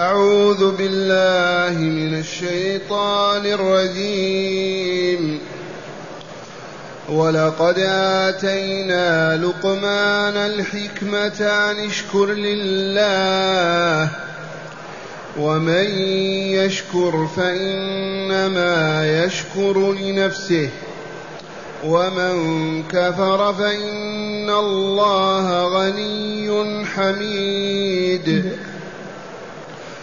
أعوذ بالله من الشيطان الرجيم. ولقد آتينا لقمان الحكمة أن اشكر لله ومن يشكر فإنما يشكر لنفسه ومن كفر فإن الله غني حميد.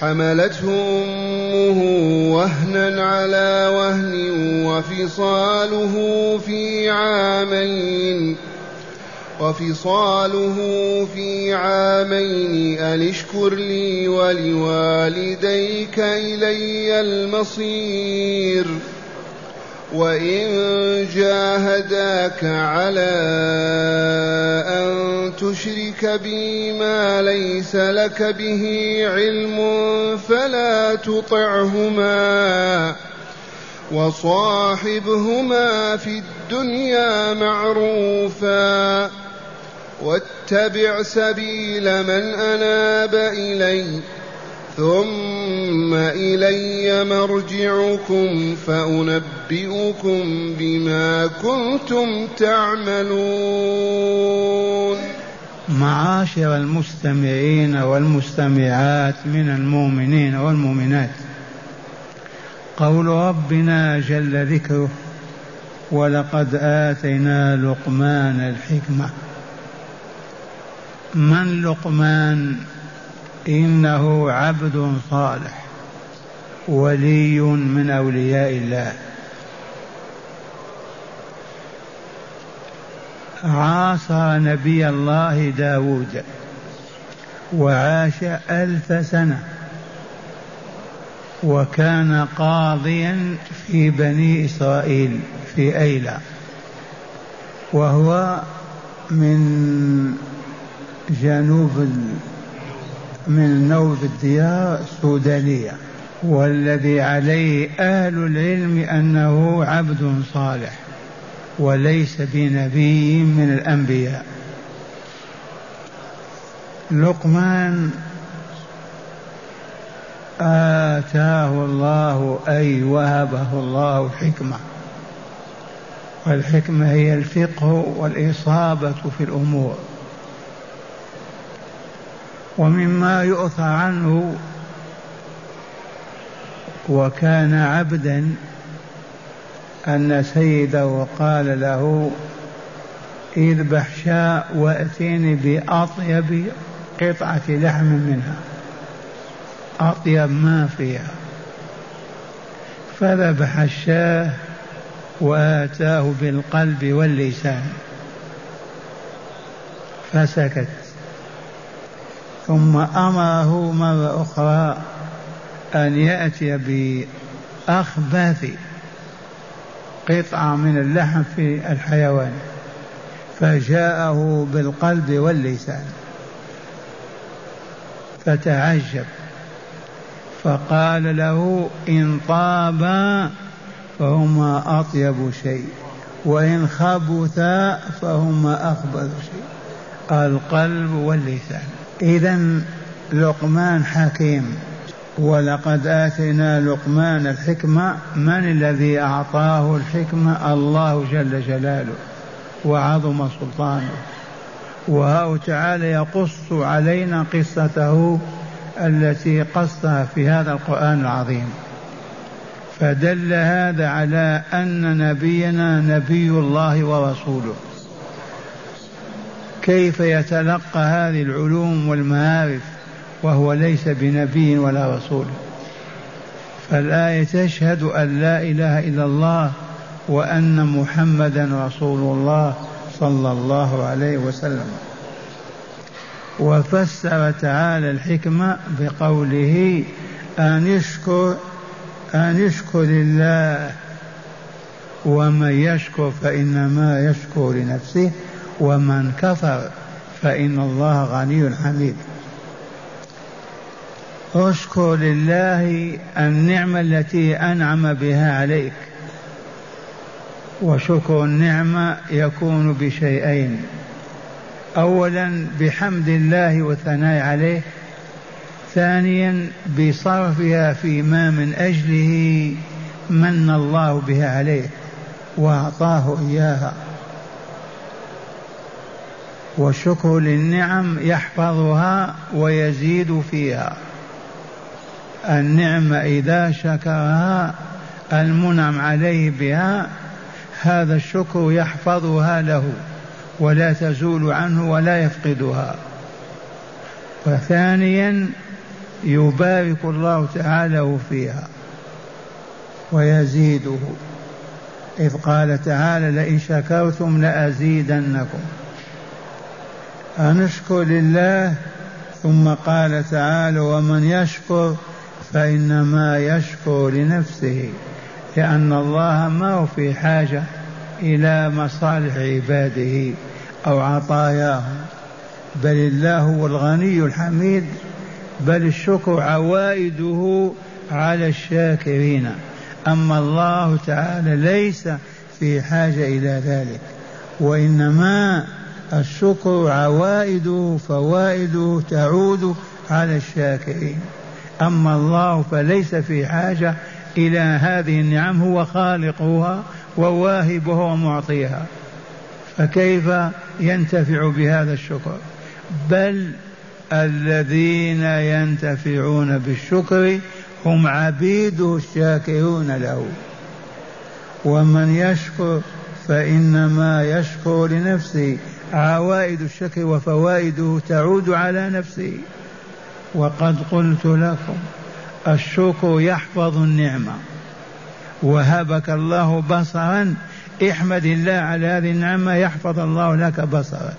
حملته أمه وهنا على وهن وفصاله في عامين وفصاله في عامين. أن اشكر لي ولوالديك إلي المصير. وإن جاهداك على أن تشرك بي ما ليس لك به علم فلا تطعهما وصاحبهما في الدنيا معروفا واتبع سبيل من أناب إليّ ثم إلي مرجعكم فأنبئكم بما كنتم تعملون. معاشر المستمعين والمستمعات من المؤمنين والمؤمنات قول ربنا جل ذكره ولقد آتينا لقمان الحكمة. من لقمان؟ إنه عبد صالح ولي من أولياء الله. عاصر نبي الله داود وعاش ألف سنة وكان قاضيا في بني إسرائيل في أيلة وهو من جنوب من نوب الديار السودانية والذي عليه أهل العلم أنه عبد صالح وليس بنبي من الأنبياء. لقمان آتاه الله أي وهبه الله حكمة والحكمة هي الفقه والإصابة في الأمور. ومما يؤثر عنه وكان عبدا أن سيده قال له اذبح شاء وأتيني بأطيب قطعة لحم منها أطيب ما فيها. فذبح الشاه وآتاه بالقلب واللسان فسكت. ثم أمره مرة أخرى أن يأتي بأخبث قطعة من اللحم في الحيوان فجاءه بالقلب واللسان فتعجب فقال له إن طابا فهما أطيب شيء وإن خبثا فهما أخبث شيء. القلب واللسان. إذا لقمان حكيم ولقد آتينا لقمان الحكمة من الذي أعطاه الحكمة؟ الله جل جلاله وعظم سلطانه. وهو تعالى يقص علينا قصته التي قصها في هذا القرآن العظيم. فدل هذا على أن نبينا نبي الله ورسوله. كيف يتلقى هذه العلوم والمعارف وهو ليس بنبي ولا رسول. فالآية تشهد أن لا إله إلا الله وأن محمدا رسول الله صلى الله عليه وسلم. وفسر تعالى الحكمة بقوله أن اشكر أن يشكر لله ومن يشكر فإنما يشكر لنفسه. ومن كفر فإن الله غني حميد. اشكر لله النعمة التي أنعم بها عليك وشكر النعمة يكون بشيئين. أولا بحمد الله والثناء عليه ثانيا بصرفها فيما من أجله من الله بها عليه وأعطاه إياها. والشكر للنعم يحفظها ويزيد فيها. النعمة إذا شكرها المنعم عليه بها هذا الشكر يحفظها له ولا تزول عنه ولا يفقدها. وثانيا يبارك الله تعالى فيها ويزيده. إذ قال تعالى لئن شكرتم لأزيدنكم. أنشكر لله ثم قال تعالى ومن يشكر فإنما يشكر لنفسه لأن الله ما هو في حاجة إلى مصالح عباده أو عطاياهم بل الله هو الغني الحميد بل الشكر عوائده على الشاكرين أما الله تعالى ليس في حاجة إلى ذلك وإنما الشكر عوائده فوائده تعود على الشاكرين. أما الله فليس في حاجة إلى هذه النعم هو خالقها وواهبها ومعطيها. فكيف ينتفع بهذا الشكر؟ بل الذين ينتفعون بالشكر هم عبيده الشاكرون له. ومن يشكر فإنما يشكر لنفسه. عوائد الشكر وفوائده تعود على نفسه وقد قلت لكم الشكر يحفظ النعمة. وهبك الله بصرا احمد الله على هذه النعمة يحفظ الله لك بصرك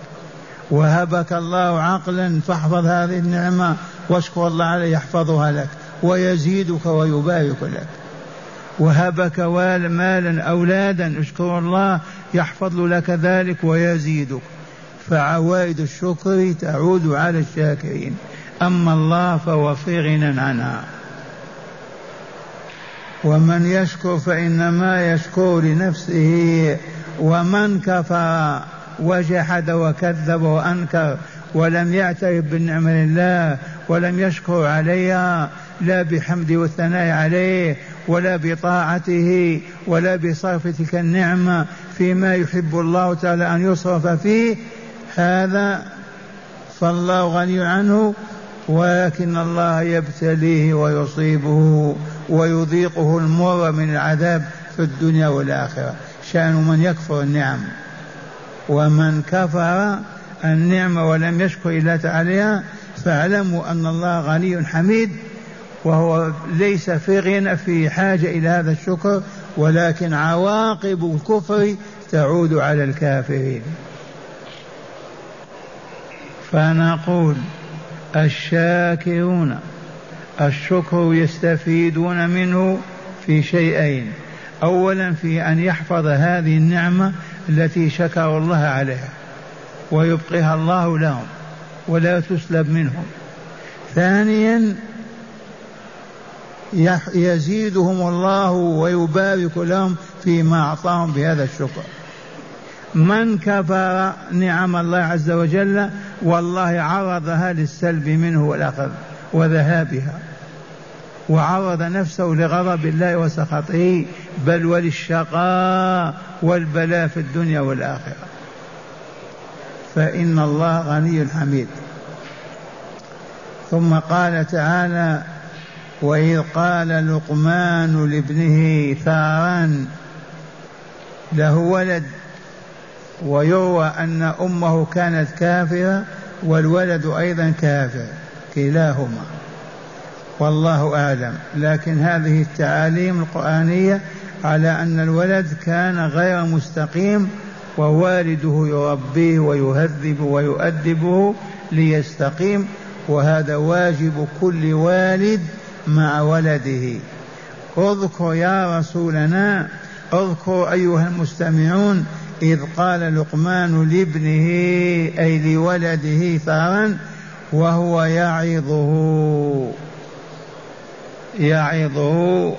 وهبك الله عقلا فاحفظ هذه النعمة واشكر الله عليه يحفظها لك ويزيدك ويبارك لك. وهبك مالا أولادا اشكر الله يحفظ لك ذلك ويزيدك. فعوائد الشكر تعود على الشاكرين. أما الله فهو في غنى عنها. ومن يشكر فإنما يشكر لنفسه. ومن كفر وجحد وكذب وأنكر ولم يعترف بالنعمة لله ولم يشكر عليها لا بحمد والثناء عليه ولا بطاعته ولا بصرف تلك النعمة فيما يحب الله تعالى أن يصرف فيه هذا فالله غني عنه ولكن الله يبتليه ويصيبه ويذيقه المر من العذاب في الدنيا والآخرة. شأن من يكفر النعم ومن كفر النعمة ولم يشكر الله تعالى فاعلموا أن الله غني حميد وهو ليس في غنى في حاجة إلى هذا الشكر ولكن عواقب الكفر تعود على الكافرين. فنقول الشاكرون الشكر يستفيدون منه في شيئين. اولا في أن يحفظ هذه النعمة التي شكر الله عليها ويبقيها الله لهم ولا تسلب منهم. ثانيا يزيدهم الله ويبارك لهم فيما أعطاهم بهذا الشكر. من كفر نعم الله عز وجل والله عرضها للسلب منه والأخذ وذهابها وعرض نفسه لغضب الله وسخطه بل وللشقاء والبلاء في الدنيا والآخرة. فإن الله غني حميد. ثم قال تعالى وإذ قال لقمان لابنه ثاران له ولد. ويروى أن أمه كانت كافرة والولد أيضا كافر كلاهما. والله أعلم. لكن هذه التعاليم القرآنية على أن الولد كان غير مستقيم ووالده يربيه ويهذب ويؤدبه ليستقيم وهذا واجب كل والد مع ولده. اذكر يا رسولنا اذكر أيها المستمعون إذ قال لقمان لابنه أي لولده ثارا وهو يعظه. يعظه.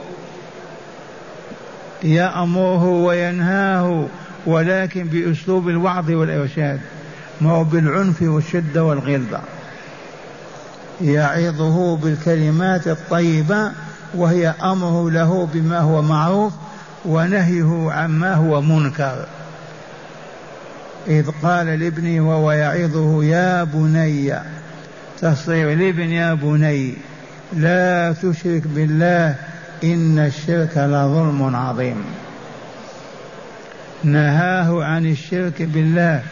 يأمره وينهاه ولكن بأسلوب الوعظ والإرشاد ما هو بالعنف والشدة والغلظة يعظه بالكلمات الطيبة وهي أمره له بما هو معروف ونهيه عما هو منكر. إذ قال لابنه وهو يعظه يا بني تصير الابن يا بني لا تشرك بالله إن الشرك لظلم عظيم. نهاه عن الشرك بالله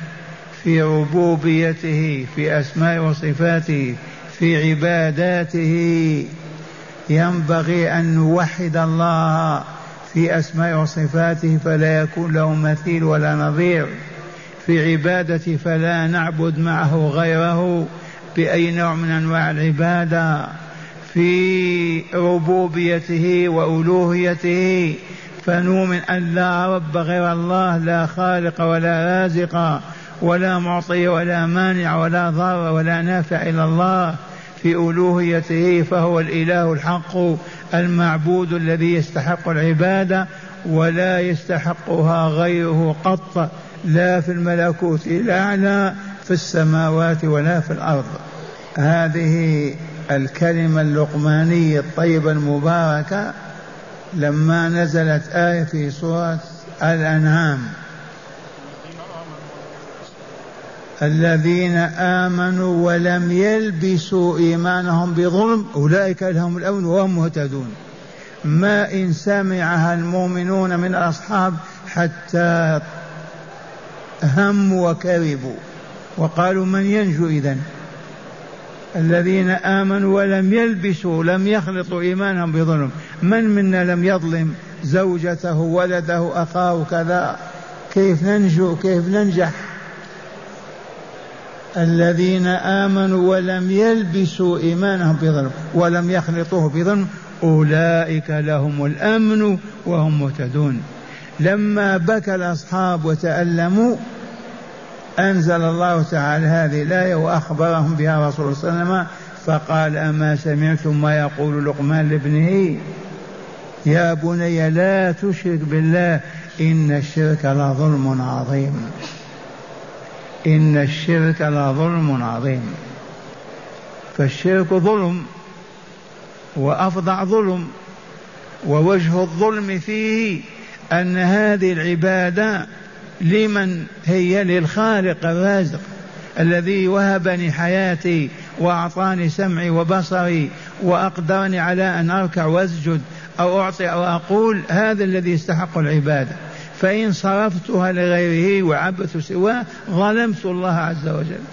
في ربوبيته في أسماء وصفاته في عباداته. ينبغي أن نوحد الله في أسماء وصفاته فلا يكون له مثيل ولا نظير. في عبادته فلا نعبد معه غيره بأي نوع من أنواع العبادة في ربوبيته وألوهيته فنؤمن أن لا رب غير الله لا خالق ولا رازق ولا معطي ولا مانع ولا ضار ولا نافع إلا الله. في ألوهيته فهو الإله الحق المعبود الذي يستحق العبادة ولا يستحقها غيره قط. لا في الملكوت الأعلى في السماوات ولا في الأرض. هذه الكلمة اللقمانية الطيبة المباركة لما نزلت آية في سورة الأنعام. الذين آمنوا ولم يلبسوا إيمانهم بظلم أولئك لهم الأمن وهم مهتدون. ما إن سمعها المؤمنون من الأصحاب حتى هموا وكربوا وقالوا من ينجو إذن؟ الذين آمنوا ولم يلبسوا لم يخلطوا إيمانهم بظلم. من منا لم يظلم زوجته ولده أخاه كذا؟ كيف ننجو؟ كيف ننجح؟ الذين آمنوا ولم يلبسوا إيمانهم بظلم ولم يخلطوه بظلم أولئك لهم الأمن وهم مهتدون. لما بكى الأصحاب وتألموا أنزل الله تعالى هذه الآية وأخبرهم بها رسول الله صلى الله عليه وسلم فقال أما سمعتم ما يقول لقمان لابنه؟ يا بني لا تشرك بالله إن الشرك لظلم عظيم. إن الشرك لظلم عظيم. فالشرك ظلم وأفظع ظلم ووجه الظلم فيه أن هذه العبادة لمن هي للخالق الرازق الذي وهبني حياتي وأعطاني سمعي وبصري وأقدرني على أن أركع وأسجد أو أعطي أو أقول هذا الذي يستحق العبادة. فإن صرفتها لغيره وعبثت سواه ظلمت الله عز وجل.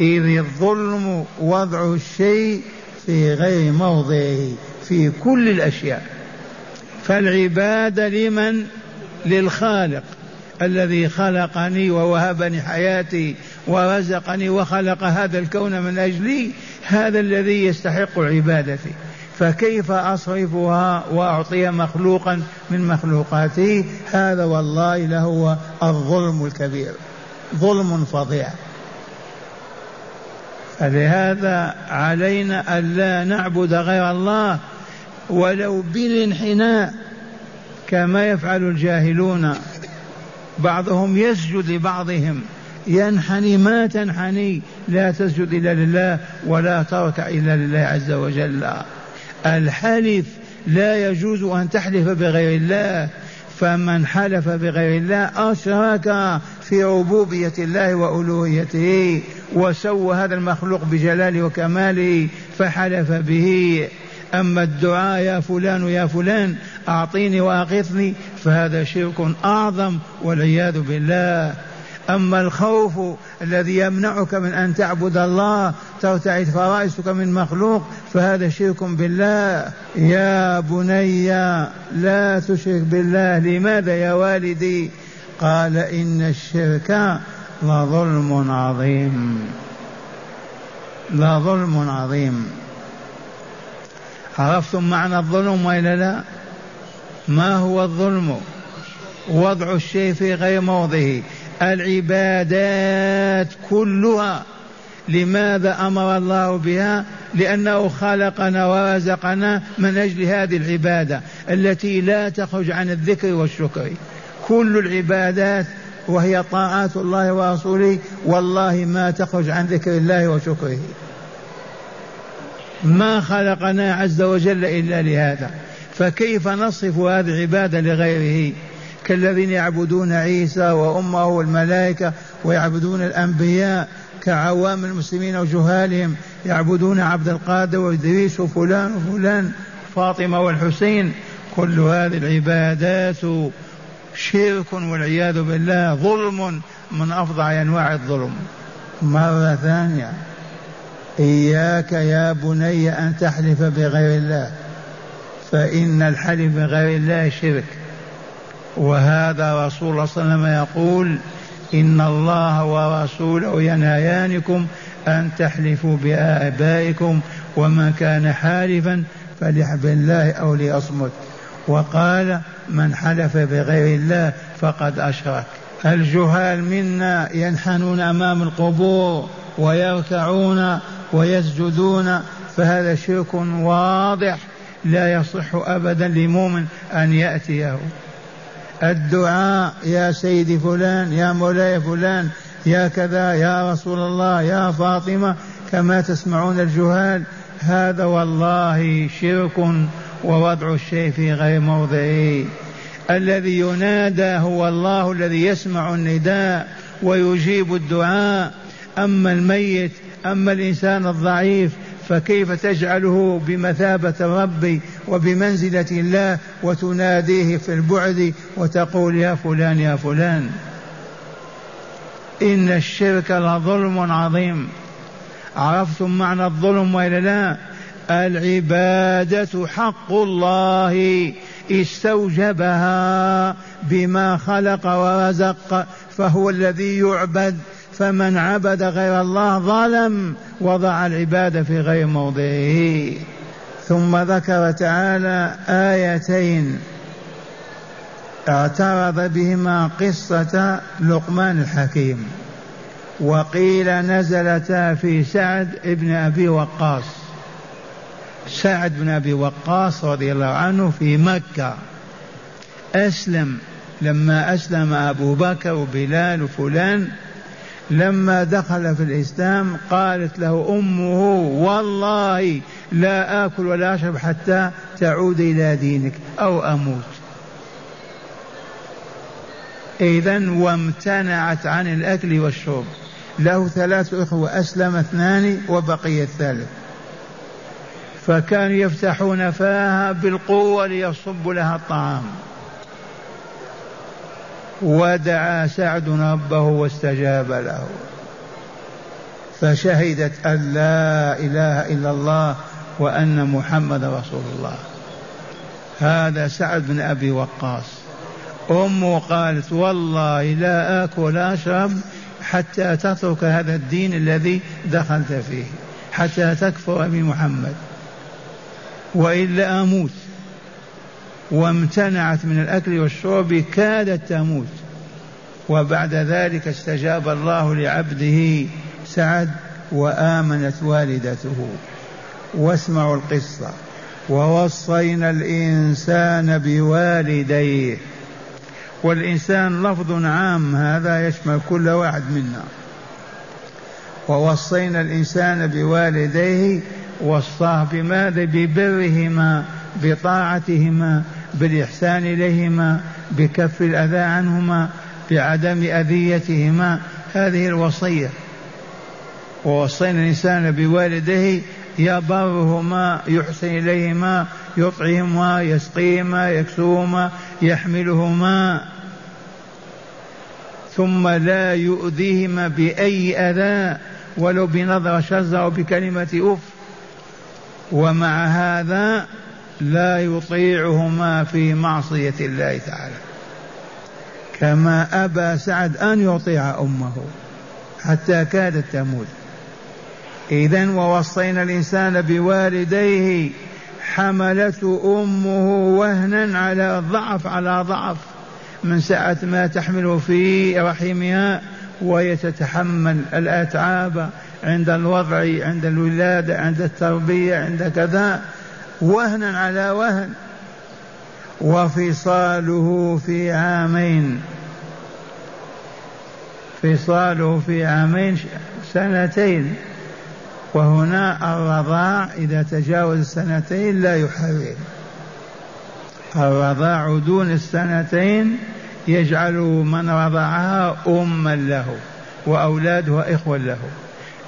إذ الظلم وضع الشيء في غير موضعه في كل الأشياء. فالعبادة لمن؟ للخالق الذي خلقني ووهبني حياتي ورزقني وخلق هذا الكون من أجلي هذا الذي يستحق عبادتي. فكيف أصرفها وأعطي مخلوقا من مخلوقاته هذا والله لهو الظلم الكبير. ظلم فظيع. فلهذا علينا ألا نعبد غير الله ولو بالانحناء كما يفعل الجاهلون. بعضهم يسجد لبعضهم. ينحني ما تنحني. لا تسجد إلا لله ولا تركع إلا لله عز وجل. الحلف لا يجوز أن تحلف بغير الله. فمن حلف بغير الله أشرك في ربوبية الله وألوهيته. وسوى هذا المخلوق بجلاله وكماله فحلف به. أما الدعاء يا فلان يا فلان أعطيني وأغثني فهذا شرك أعظم والعياذ بالله. أما الخوف الذي يمنعك من أن تعبد الله ترتعد فرائسك من مخلوق فهذا شرك بالله. يا بني لا تشرك بالله. لماذا يا والدي؟ قال إن الشرك لظلم عظيم. لظلم عظيم. عرفتم معنى الظلم وإلا لا؟ ما هو الظلم؟ وضع الشيء في غير موضعه. العبادات كلها. لماذا أمر الله بها؟ لأنه خلقنا ورزقنا من أجل هذه العبادة التي لا تخرج عن الذكر والشكر. كل العبادات وهي طاعات الله ورسوله والله ما تخرج عن ذكر الله وشكره. ما خلقنا عز وجل إلا لهذا. فكيف نصف هذه العباده لغيره؟ كالذين يعبدون عيسى وأمه والملائكة ويعبدون الأنبياء كعوام المسلمين وجهالهم يعبدون عبد القادر وإدريس وفلان وفلان فاطمة والحسين. كل هذه العبادات شرك والعياذ بالله ظلم من افظع أنواع الظلم. مرة ثانية. إياك يا بني أن تحلف بغير الله فإن الحلف بغير الله شرك. وهذا رسول الله صلى الله عليه وسلم يقول إن الله ورسوله ينهيانكم أن تحلفوا بآبائكم ومن كان حالفا فليحب الله أو ليصمت. وقال من حلف بغير الله فقد أشرك. الجهال منا ينحنون أمام القبور ويركعون ويسجدون فهذا شرك واضح لا يصح أبدا لمؤمن أن يأتيه. الدعاء يا سيدي فلان يا مولاي فلان يا كذا يا رسول الله يا فاطمة كما تسمعون الجهال. هذا والله شرك ووضع الشيء في غير موضعه. الذي ينادى هو الله الذي يسمع النداء ويجيب الدعاء. أما الميت أما الإنسان الضعيف فكيف تجعله بمثابة الرب وبمنزلة الله وتناديه في البعد وتقول يا فلان يا فلان؟ إن الشرك لظلم عظيم. عرفتم معنى الظلم وإلا لا؟ العبادة حق الله استوجبها بما خلق ورزق فهو الذي يعبد فمن عبد غير الله ظلم وضع العبادة في غير موضعه. ثم ذكر تعالى آيتين. اعترض بهما قصة لقمان الحكيم. وقيل نزلتا في سعد بن أبي وقاص. سعد بن أبي وقاص رضي الله عنه في مكة. أسلم. لما أسلم أبو بكر وبلال وفلان لما دخل في الإسلام قالت له أمه والله لا آكل ولا أشرب حتى تعود إلى دينك أو أموت. إذا وامتنعت عن الأكل والشرب. له ثلاث إخوة أسلم اثنان وبقي الثالث. فكانوا يفتحون فاها بالقوة ليصب لها الطعام. ودعا سعد ربه واستجاب له. فشهدت أن لا إله إلا الله وأن محمد رسول الله. هذا سعد بن أبي وقاص. أمه قالت والله لا آكل ولا أشرب حتى تترك هذا الدين الذي دخلت فيه حتى تكفر بمحمد وإلا أموت. وامتنعت من الأكل والشرب كادت تموت. وبعد ذلك استجاب الله لعبده سعد وآمنت والدته. واسمعوا القصة. ووصينا الإنسان بوالديه. والإنسان لفظ عام هذا يشمل كل واحد منا. ووصينا الإنسان بوالديه وصاه بماذا؟ ببرهما بطاعتهما بالإحسان إليهما بكف الأذى عنهما بعدم أذيتهما. هذه الوصية. ووصينا الإنسان بوالديه يبرهما يحسن إليهما يطعمهما يسقيهما يكسوهما يحملهما. ثم لا يؤذيهما بأي أذى ولو بنظرة شزة أو بكلمة أف ومع هذا لا يطيعهما في معصية الله تعالى. كما أبى سعد أن يطيع أمه حتى كادت تموت. إذا ووصينا الإنسان بوالديه حملته أمه وهنا على ضعف على ضعف من ساعة ما تحمل في رحمها وهي تتحمل الأتعاب عند الوضع عند الولادة عند التربية عند كذا. وهنا على وهن. وفصاله في عامين. فصاله في عامين سنتين. وهنا الرضاع إذا تجاوز السنتين لا يحرم. الرضاع دون السنتين يجعل من رضعها أما له وأولادها إخوة له.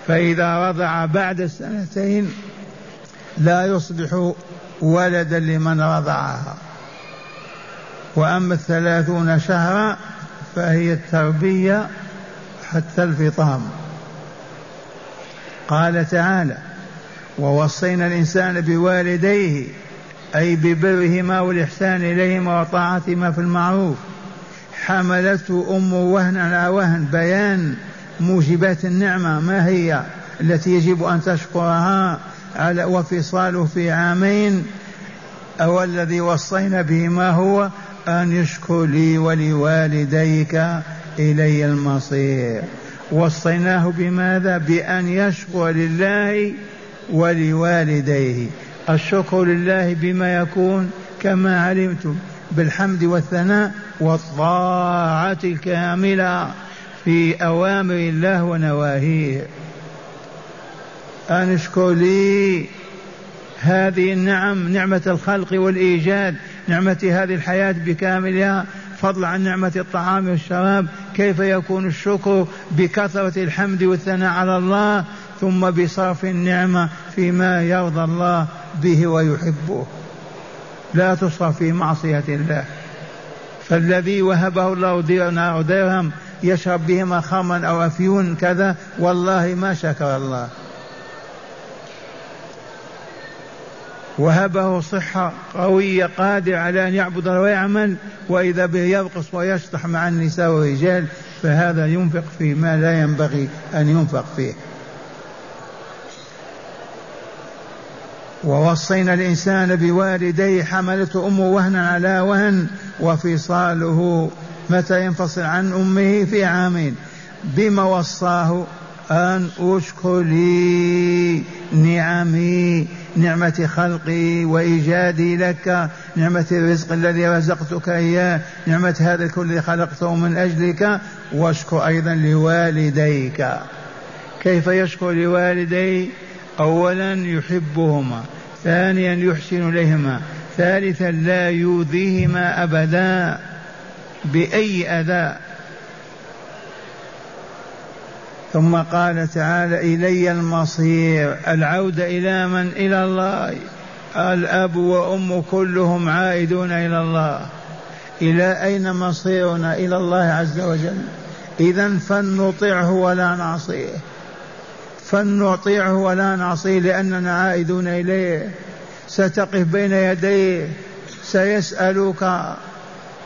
فإذا رضع بعد السنتين لا يصبح ولدا لمن رضعها. وأما الثلاثون شهرا فهي التربية حتى الفطام. قال تعالى ووصينا الإنسان بوالديه أي ببرهما والإحسان إليهما وطاعتهما في المعروف. حملته أمه وهنا على وهن بيان موجبات النعمة ما هي التي يجب أن تشكرها على وفصاله في عامين. أو الذي وصينا به ما هو؟ أن يشكر لي ولوالديك إلي المصير. وصيناه بماذا؟ بأن يشكر لله ولوالديه. الشكر لله بما يكون كما علمتم بالحمد والثناء والطاعة الكاملة في أوامر الله ونواهيه. أن اشكر لي هذه النعم نعمة الخلق والإيجاد نعمة هذه الحياة بكاملها فضل عن نعمة الطعام والشراب كيف يكون الشكر بكثرة الحمد والثناء على الله ثم بصرف النعمة فيما يرضى الله به ويحبه. لا تصرف في معصية الله. فالذي وهبه الله دينار درهم يشرب بهما خمرا أو أفيون كذا والله ما شكر الله. وهبه صحة قوية قادر على أن يعبد ويعمل وإذا به يرقص ويشطح مع النساء والرجال فهذا ينفق فيما لا ينبغي أن ينفق فيه. ووصينا الإنسان بوالديه حملته أمه وهنا على وهن وفصاله متى ينفصل عن أمه في عامين. بما وصاه أن أشكر لي نعمي نعمة خلقي وإيجادي لك نعمة الرزق الذي رزقتك إياه نعمة هذا الكل خلقته من أجلك واشكر أيضا لوالديك. كيف يشكر لوالديه أولا يحبهما ثانيا يحسن إليهما ثالثا لا يؤذيهما أبدا بأي أذى ثم قال تعالى إلي المصير العودة إلى من؟ إلى الله. الأب وأم كلهم عائدون إلى الله. إلى أين مصيرنا؟ إلى الله عز وجل. إذا فلنطعه ولا نعصيه. فلنطيعه ولا نعصيه لأننا عائدون إليه. ستقف بين يديه. سيسألك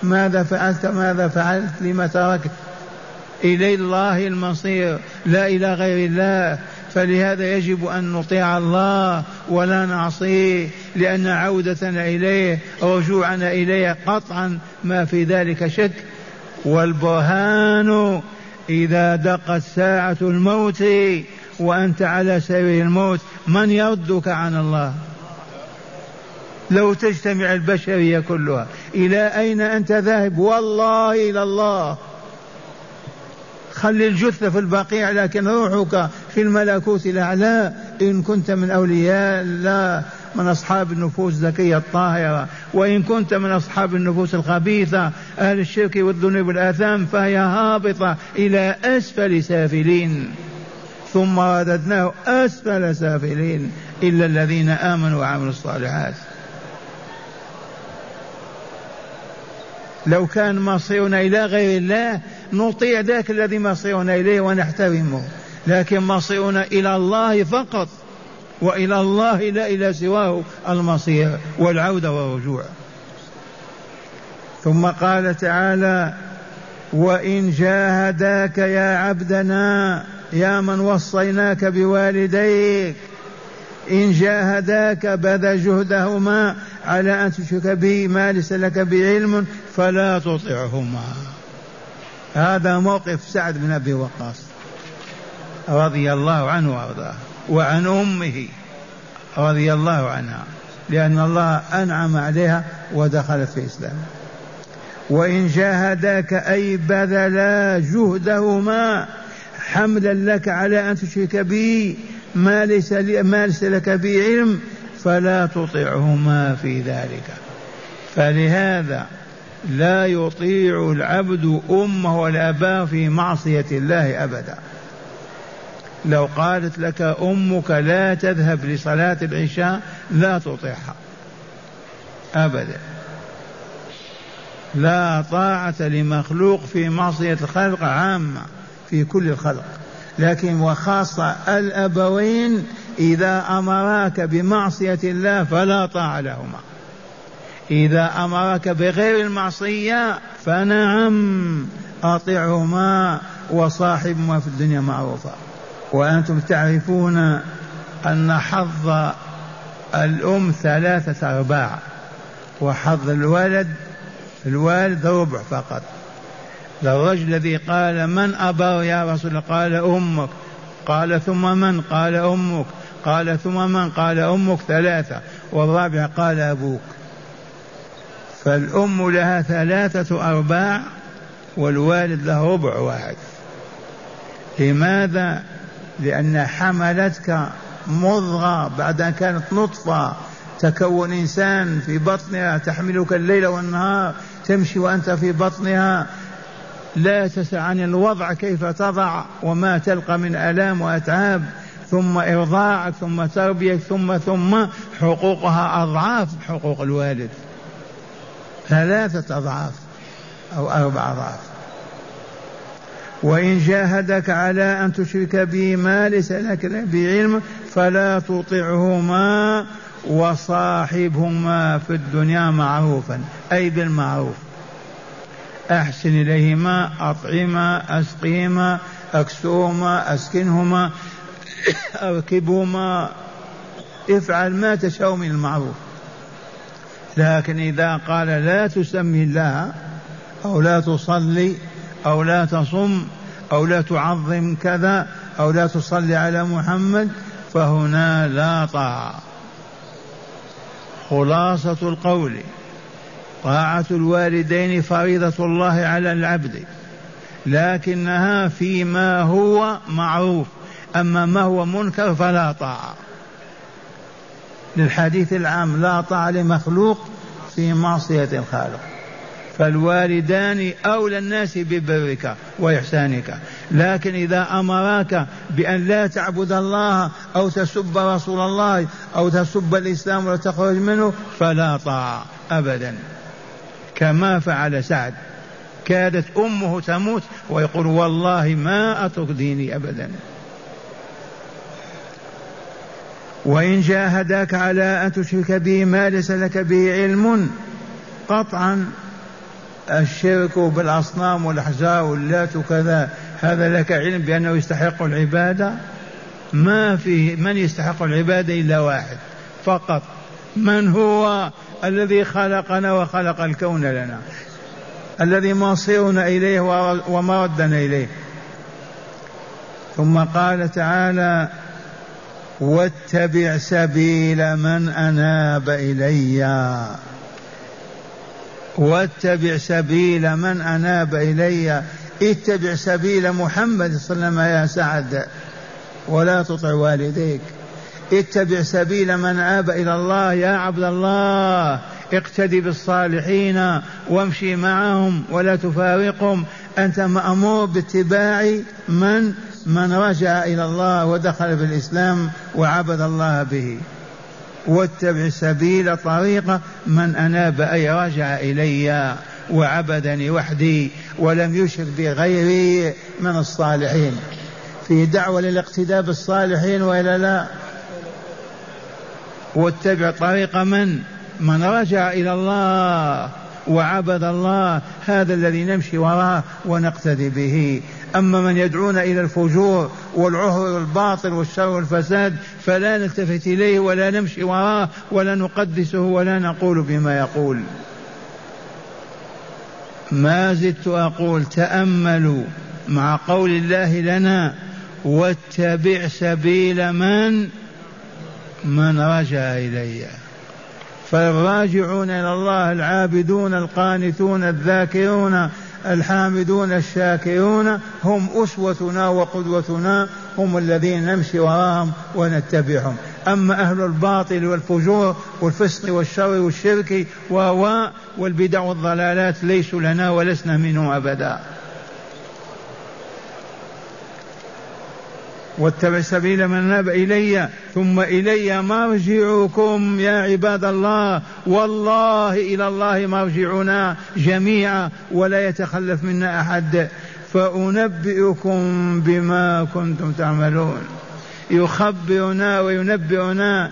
ماذا فعلت؟ ماذا فعلت؟ لما تركت؟ إلى الله المصير. لا إلى غير الله. فلهذا يجب أن نطيع الله ولا نعصيه لأن عودتنا إليه رجوعنا إليه قطعا ما في ذلك شك. والبرهان إذا دقت ساعة الموت وأنت على سبيل الموت من يردك عن الله؟ لو تجتمع البشرية كلها إلى أين أنت ذاهب؟ والله إلى الله. خلي الجثة في البقيع لكن روحك في الملكوت الأعلى. إن كنت من أولياء الله من أصحاب النفوس الزكية الطاهرة. وإن كنت من أصحاب النفوس الخبيثة أهل الشرك والذنوب والآثام فهي هابطة إلى أسفل سافلين. ثم رددناه أسفل سافلين إلا الذين آمنوا وعملوا الصالحات. لو كان مصيرنا إلى غير الله نطيع ذاك الذي مصيرنا إليه ونحترمه. لكن مصيرنا إلى الله فقط وإلى الله لا إلى سواه المصير والعودة والرجوع. ثم قال تعالى وإن جاهداك يا عبدنا يا من وصيناك بوالديك إن جاهداك بذل جهدهما على أن تشرك به ما ليس لك بعلم فلا تطعهما. هذا موقف سعد بن أبي وقاص رضي الله عنه وأرضاه وعن أمه رضي الله عنها لأن الله أنعم عليها ودخلت في الإسلام. وإن جاهداك أي بذلا جهدهما حملا لك على أن تشرك به ما ليس ما ليس لك به علم فلا تطعهما في ذلك. فلهذا لا يطيع العبد أمه والآباء في معصية الله أبدا. لو قالت لك أمك لا تذهب لصلاة العشاء لا تطيعها أبدا. لا طاعة لمخلوق في معصية الخلق عامة في كل الخلق. لكن وخاصة الأبوين إذا أمراك بمعصية الله فلا طاعة لهما. إذا أمرك بغير المعصية فنعم أطعهما وصاحبهما في الدنيا معروفا. وأنتم تعرفون أن حظ الأم ثلاثة أرباع وحظ الولد الوالد ربع فقط. للرجل الذي قال من أبر يا رسول الله؟ قال أمك. قال ثم من؟ قال أمك. قال ثم من؟ قال أمك ثلاثة. والرابع قال أبوك. فالأم لها ثلاثة أرباع والوالد له ربع واحد. لماذا؟ لأن حملتك مضغة بعد أن كانت نطفة. تكون إنسان في بطنها تحملك الليل والنهار تمشي وأنت في بطنها. لا تسأل عن الوضع كيف تضع وما تلقى من آلام وأتعاب. ثم إرضاعك ثم تربية ثم ثم حقوقها أضعاف حقوق الوالد. ثلاثة أضعاف أو أربع أضعاف. وإن جاهدك على أن تشرك به ما ليس لك بعلم فلا تطعهما وصاحبهما في الدنيا معروفا أي بالمعروف. أحسن إليهما أطعما أسقيهما أكسوهما أسكنهما. أركبهما افعل ما تشاء من المعروف. لكن إذا قال لا تسمي الله أو لا تصلي أو لا تصم أو لا تعظم كذا أو لا تصلي على محمد فهنا لا طاعة خلاصة القول. طاعة الوالدين فريضة الله على العبد. لكنها فيما هو معروف. أما ما هو منكر فلا طاعة. للحديث العام لا طاعة لمخلوق في معصية الخالق. فالوالدان أولى الناس ببرك وإحسانك. لكن إذا أمراك بأن لا تعبد الله أو تسب رسول الله أو تسب الإسلام وتخرج منه فلا طاعة أبدا. كما فعل سعد. كادت أمه تموت ويقول والله ما أترك ديني ابدا. وإن جاهداك على أن تشرك به ما ليس لك به علم قطعا الشرك بالأصنام والاحجار واللات وكذا هذا لك علم بأنه يستحق العبادة؟ ما فيه من يستحق العبادة إلا واحد فقط؟ من هو الذي خلقنا وخلق الكون لنا؟ الذي مصيرنا إليه ومردنا إليه. ثم قال تعالى واتبع سبيل من أناب إلي. واتبع سبيل من أناب إلي. اتبع سبيل محمد صلى الله عليه وسلم يا سعد ولا تطع والديك. اتبع سبيل من آب إلى الله يا عبد الله. اقتدي بالصالحين وامشي معهم ولا تفارقهم. أنت مأمور باتباع من من رجع إلى الله ودخل في الإسلام وعبد الله به. واتبع سبيل طريق من أناب أي رجع إلي وعبدني وحدي ولم يشرك بغيري من الصالحين. في دعوة للاقتداء بالصالحين وإلا لا. واتبع طريق من؟ من رجع إلى الله وعبد الله هذا الذي نمشي وراه ونقتدي به. أما من يدعونا إلى الفجور والعهر والباطل والشر والفساد فلا نلتفت إليه ولا نمشي وراه ولا نقدسه ولا نقول بما يقول. ما زدت أقول تأملوا مع قول الله لنا واتبع سبيل من؟ من رجع إلي. فالراجعون إلى الله العابدون القانتون الذاكرون الحامدون الشاكرون. هم أسوتنا وقدوتنا هم الذين نمشي وراهم ونتبعهم. أما أهل الباطل والفجور والفسق والشر والشرك والبدع والضلالات ليسوا لنا ولسنا منهم أبدا. واتبع سبيل من ناب إلي ثم إلي مرجعكم يا عباد الله. والله إلى الله مرجعنا جميعا ولا يتخلف منا أحد. فأنبئكم بما كنتم تعملون. يخبرنا وينبئنا.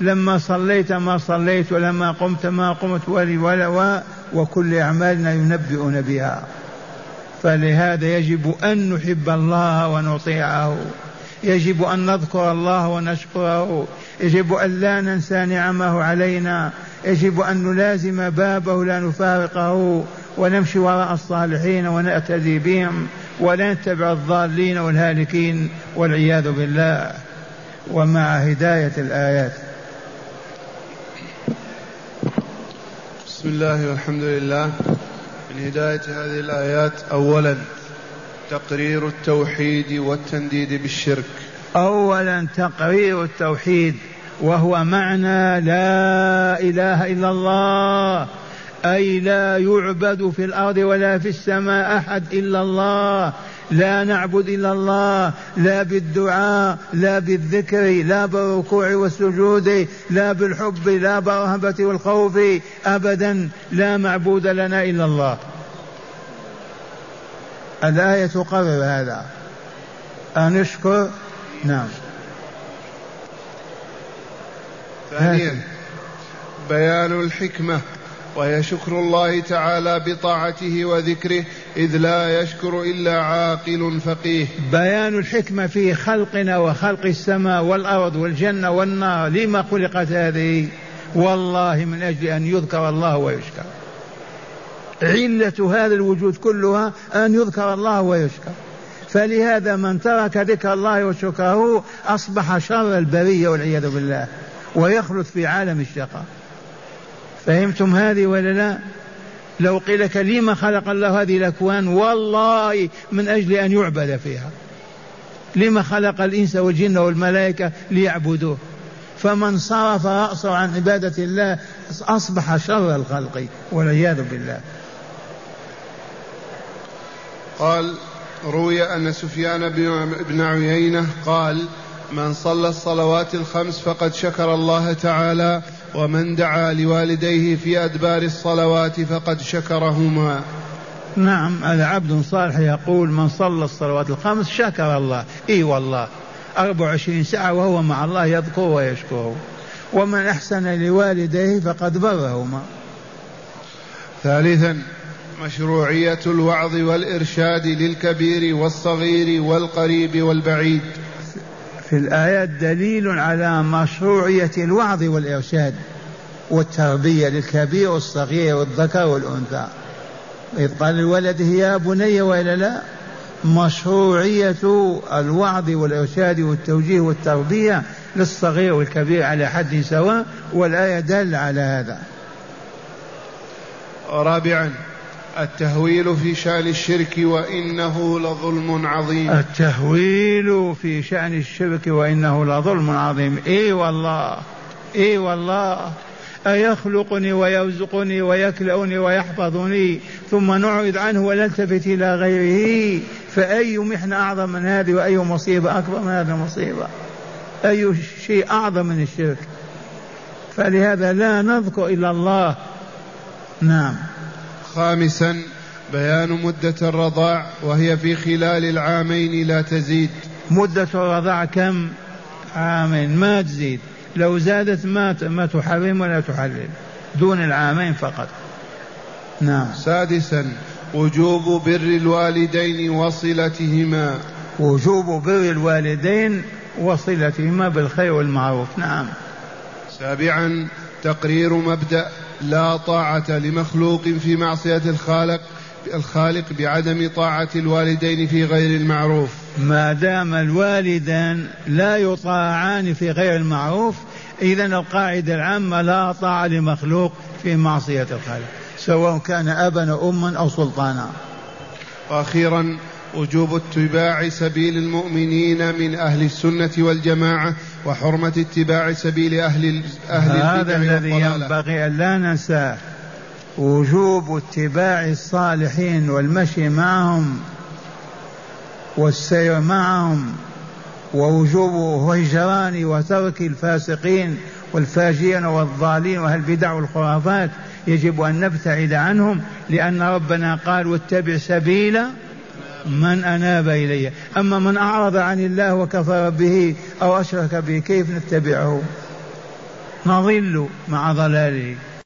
لما صليت ما صليت ولما قمت ما قمت ولي ولا وكل أعمالنا ينبئنا بها. فلهذا يجب أن نحب الله ونطيعه. يجب أن نذكر الله ونشكره. يجب أن لا ننسى نعمه علينا. يجب أن نلازم بابه لا نفارقه. ونمشي وراء الصالحين ونأتدي بهم. ولا نتبع الضالين والهالكين والعياذ بالله. ومع هداية الآيات. بسم الله والحمد لله. من هداية هذه الآيات أولا تقرير التوحيد والتنديد بالشرك. اولا تقرير التوحيد وهو معنى لا إله إلا الله أي لا يعبد في الأرض ولا في السماء أحد إلا الله لا نعبد إلا الله لا بالدعاء لا بالذكر لا بالركوع والسجود لا بالحب لا بالرهبة والخوف ابدا لا معبود لنا إلا الله. الآية تقرر هذا. أن نشكر نعم. ثانيا بيان الحكمة وهي شكر الله تعالى بطاعته وذكره إذ لا يشكر إلا عاقل فقيه. بيان الحكمة في خلقنا وخلق السماء والأرض والجنة والنار لما خلقت هذه والله من أجل أن يذكر الله ويشكر. علة هذا الوجود كلها أن يذكر الله ويشكر. فلهذا من ترك ذكر الله وشكره أصبح شر البرية والعياذ بالله ويخلد في عالم الشقاء. فهمتم هذه ولا لا؟ لو قيل لك لما خلق الله هذه الأكوان؟ والله من أجل أن يعبد فيها. لما خلق الإنس والجن والملائكة ليعبدوه؟ فمن صرف رأسه عن عبادة الله أصبح شر الخلق والعياذ بالله. قال روي أن سفيان بن عيينة قال من صلى الصلوات الخمس فقد شكر الله تعالى ومن دعا لوالديه في أدبار الصلوات فقد شكرهما. نعم هذا عبد صالح يقول من صلى الصلوات الخمس شكر الله. إي والله 24 ساعة وهو مع الله يذكر ويشكره ومن أحسن لوالديه فقد برهما. ثالثا مشروعية الوعظ والإرشاد للكبير والصغير والقريب والبعيد. في الآيات دليل على مشروعية الوعظ والإرشاد والتربية للكبير والصغير والذكر والأنثى. إذ قال لولده يا بني وإلا لا. مشروعية الوعظ والإرشاد والتوجيه والتربية للصغير والكبير على حد سواء والآية دل على هذا. رابعا التهويل في شأن الشرك وإنه لظلم عظيم. التهويل في شأن الشرك وإنه لظلم عظيم. إي والله إي والله. أيخلقني ويرزقني ويكلأني ويحفظني ثم نعرض عنه ونلتفت إلى غيره. فأي محنة أعظم من هذه وأي مصيبة أكبر من هذه المصيبة؟ أي شيء أعظم من الشرك؟ فلهذا لا نذكر إلا الله. نعم. خامسا بيان مدة الرضاع وهي في خلال العامين لا تزيد. مدة الرضاع كم؟ عامين ما تزيد. لو زادت ما ما تحرم ولا تحلل دون العامين فقط. نعم. سادسا وجوب بر الوالدين وصلتهما. وجوب بر الوالدين وصلتهما بالخير والمعروف. نعم. سابعا تقرير مبدأ. لا طاعة لمخلوق في معصية الخالق الخالق بعدم طاعة الوالدين في غير المعروف. ما دام الوالدان لا يطاعان في غير المعروف إذا القاعدة العامة لا طاعة لمخلوق في معصية الخالق سواء كان أبا أو أما أو سلطانا. وأخيرا وجوب اتباع سبيل المؤمنين من أهل السنة والجماعة وحرمة اتباع سبيل أهل أهل هذا الذي ينبغي أن لا ننساه وجوب اتباع الصالحين والمشي معهم والسير معهم ووجوب هجران وترك الفاسقين والفاجرين والضالين وأهل البدع والخرافات. يجب أن نبتعد عنهم لأن ربنا قال واتبع سبيل من أناب إلي. أما من أعرض عن الله وكفر به أو أشرك به كيف نتبعه؟ نضل مع ضلاله.